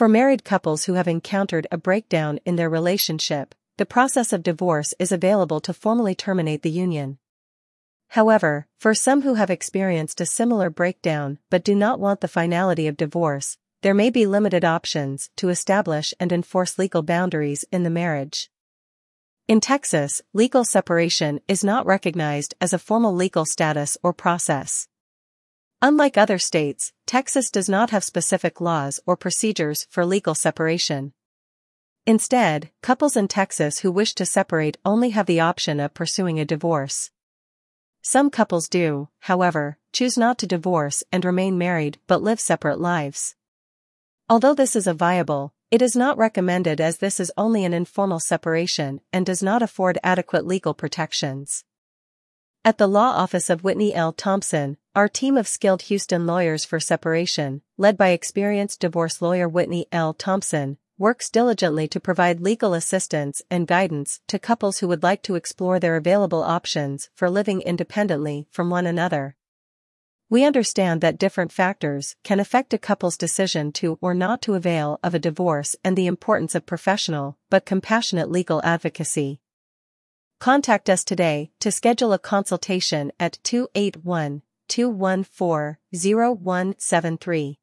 For married couples who have encountered a breakdown in their relationship, the process of divorce is available to formally terminate the union. However, for some who have experienced a similar breakdown but do not want the finality of divorce, there may be limited options to establish and enforce legal boundaries in the marriage. In Texas, legal separation is not recognized as a formal legal status or process. Unlike other states, Texas does not have specific laws or procedures for legal separation. Instead, couples in Texas who wish to separate only have the option of pursuing a divorce. Some couples do, however, choose not to divorce and remain married but live separate lives. Although this is a viable, it is not recommended as this is only an informal separation and does not afford adequate legal protections. At the law office of Whitney L. Thompson, our team of skilled Houston lawyers for separation, led by experienced divorce lawyer Whitney L. Thompson, works diligently to provide legal assistance and guidance to couples who would like to explore their available options for living independently from one another. We understand that different factors can affect a couple's decision to or not to avail of a divorce and the importance of professional but compassionate legal advocacy. Contact us today to schedule a consultation at 281 214 0173.